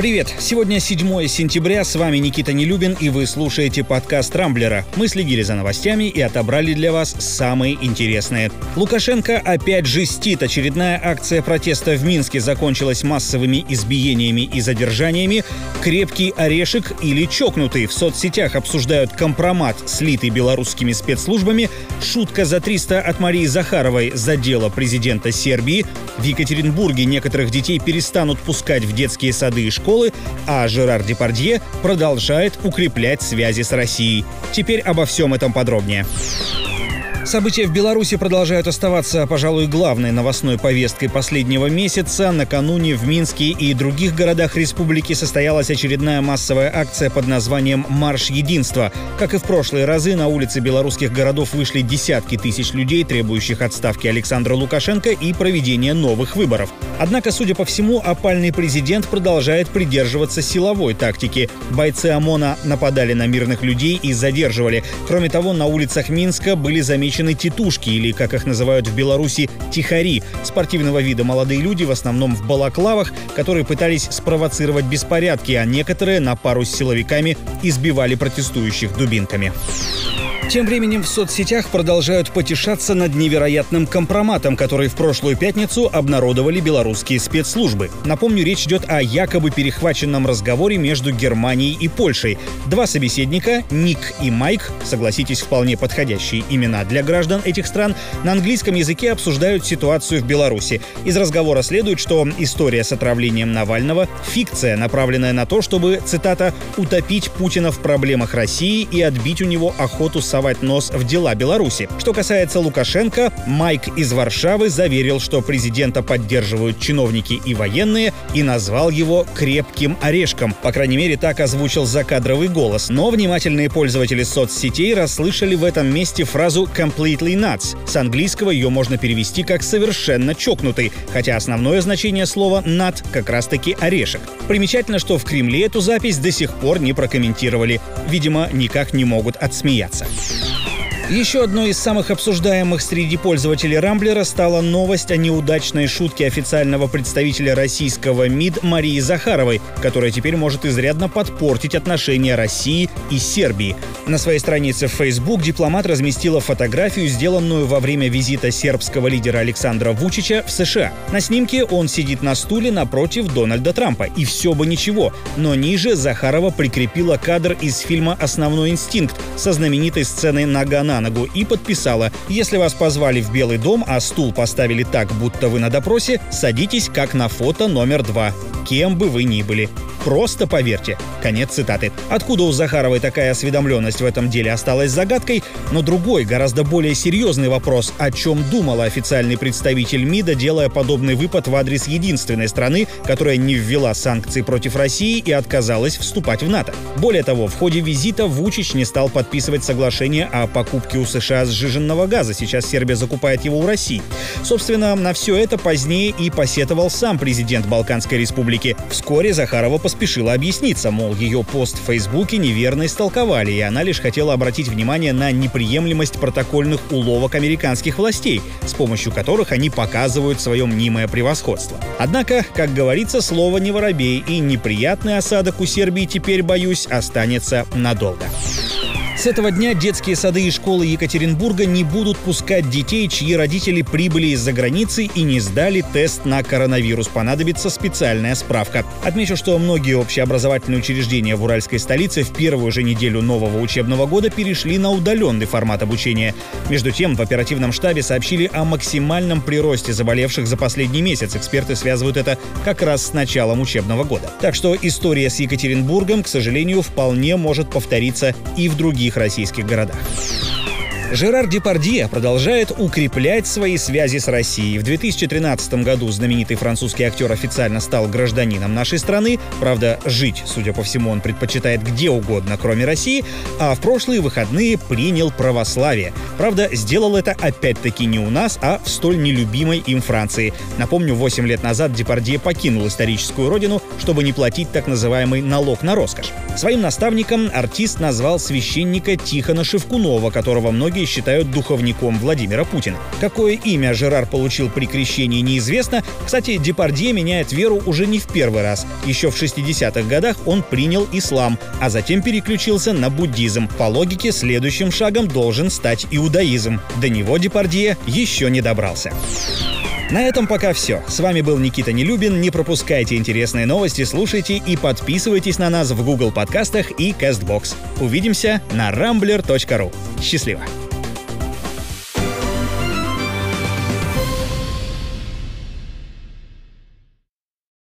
Привет! Сегодня 7 сентября, с вами Никита Нелюбин, и вы слушаете подкаст «Рамблера». Мы следили за новостями и отобрали для вас самые интересные. Лукашенко опять жестит. Очередная акция протеста в Минске закончилась массовыми избиениями и задержаниями. Крепкий орешек или чокнутый в соцсетях обсуждают компромат, слитый белорусскими спецслужбами, шутка за 300 от Марии Захаровой за дело президента Сербии. В Екатеринбурге некоторых детей перестанут пускать в детские сады и школы школы, а Жерар Депардье продолжает укреплять связи с Россией. Теперь обо всем этом подробнее. События в Беларуси продолжают оставаться, пожалуй, главной новостной повесткой последнего месяца. Накануне в Минске и других городах республики состоялась очередная массовая акция под названием «Марш единства». Как и в прошлые разы, на улицы белорусских городов вышли десятки тысяч людей, требующих отставки Александра Лукашенко и проведения новых выборов. Однако, судя по всему, опальный президент продолжает придерживаться силовой тактики. Бойцы ОМОНа нападали на мирных людей и задерживали. Кроме того, на улицах Минска были замечены титушки, или, как их называют в Беларуси, тихари. Спортивного вида молодые люди, в основном в балаклавах, которые пытались спровоцировать беспорядки, а некоторые на пару с силовиками избивали протестующих дубинками. Тем временем в соцсетях продолжают потешаться над невероятным компроматом, который в прошлую пятницу обнародовали белорусские спецслужбы. Напомню, речь идет о якобы перехваченном разговоре между Германией и Польшей. Два собеседника, Ник и Майк, согласитесь, вполне подходящие имена для граждан этих стран, на английском языке обсуждают ситуацию в Беларуси. Из разговора следует, что история с отравлением Навального — фикция, направленная на то, чтобы, цитата, «утопить Путина в проблемах России и отбить у него охоту с совать нос в дела Беларуси. Что касается Лукашенко, Майк из Варшавы заверил, что президента поддерживают чиновники и военные, и назвал его «крепким орешком». По крайней мере, так озвучил закадровый голос. Но внимательные пользователи соцсетей расслышали в этом месте фразу «completely nuts». С английского ее можно перевести как «совершенно чокнутый», хотя основное значение слова «nut» как раз-таки «орешек». Примечательно, что в Кремле эту запись до сих пор не прокомментировали. Видимо, никак не могут отсмеяться. Thank you. Еще одной из самых обсуждаемых среди пользователей Рамблера стала новость о неудачной шутке официального представителя российского МИД Марии Захаровой, которая теперь может изрядно подпортить отношения России и Сербии. На своей странице в Facebook дипломат разместила фотографию, сделанную во время визита сербского лидера Александра Вучича в США. На снимке он сидит на стуле напротив Дональда Трампа. И все бы ничего. Но ниже Захарова прикрепила кадр из фильма «Основной инстинкт» со знаменитой сценой «Нога ногу» и подписала «Если вас позвали в Белый дом, а стул поставили так, будто вы на допросе, садитесь как на фото номер два, кем бы вы ни были». Просто поверьте. Конец цитаты. Откуда у Захаровой такая осведомленность в этом деле осталась загадкой, но другой, гораздо более серьезный вопрос, о чем думал официальный представитель МИДа, делая подобный выпад в адрес единственной страны, которая не ввела санкции против России и отказалась вступать в НАТО. Более того, в ходе визита Вучич не стал подписывать соглашение о покупке у США сжиженного газа. Сейчас Сербия закупает его у России. Собственно, на все это позднее и посетовал сам президент Балканской республики. Вскоре Захарова поспешила объясниться, мол, ее пост в Фейсбуке неверно истолковали, и она лишь хотела обратить внимание на неприемлемость протокольных уловок американских властей, с помощью которых они показывают свое мнимое превосходство. Однако, как говорится, слово не воробей, и неприятный осадок у Сербии теперь, боюсь, останется надолго. С этого дня детские сады и школы Екатеринбурга не будут пускать детей, чьи родители прибыли из-за границы и не сдали тест на коронавирус. Понадобится специальная справка. Отмечу, что многие общеобразовательные учреждения в уральской столице в первую же неделю нового учебного года перешли на удаленный формат обучения. Между тем, в оперативном штабе сообщили о максимальном приросте заболевших за последний месяц. Эксперты связывают это как раз с началом учебного года. Так что история с Екатеринбургом, к сожалению, вполне может повториться и в других других российских городах. Жерар Депардье продолжает укреплять свои связи с Россией. В 2013 году знаменитый французский актер официально стал гражданином нашей страны. Правда, жить, судя по всему, он предпочитает где угодно, кроме России. А в прошлые выходные принял православие. Правда, сделал это опять-таки не у нас, а в столь нелюбимой им Франции. Напомню, 8 лет назад Депардье покинул историческую родину, чтобы не платить так называемый налог на роскошь. Своим наставником артист назвал священника Тихона Шевкунова, которого многие многие считают духовником Владимира Путина. Какое имя Жерар получил при крещении, неизвестно. Кстати, Депардье меняет веру уже не в первый раз. Еще в 60-х годах он принял ислам, а затем переключился на буддизм. По логике, следующим шагом должен стать иудаизм. До него Депардье еще не добрался. На этом пока все. С вами был Никита Нелюбин. Не пропускайте интересные новости, слушайте и подписывайтесь на нас в Google подкастах и CastBox. Увидимся на rambler.ru. Счастливо!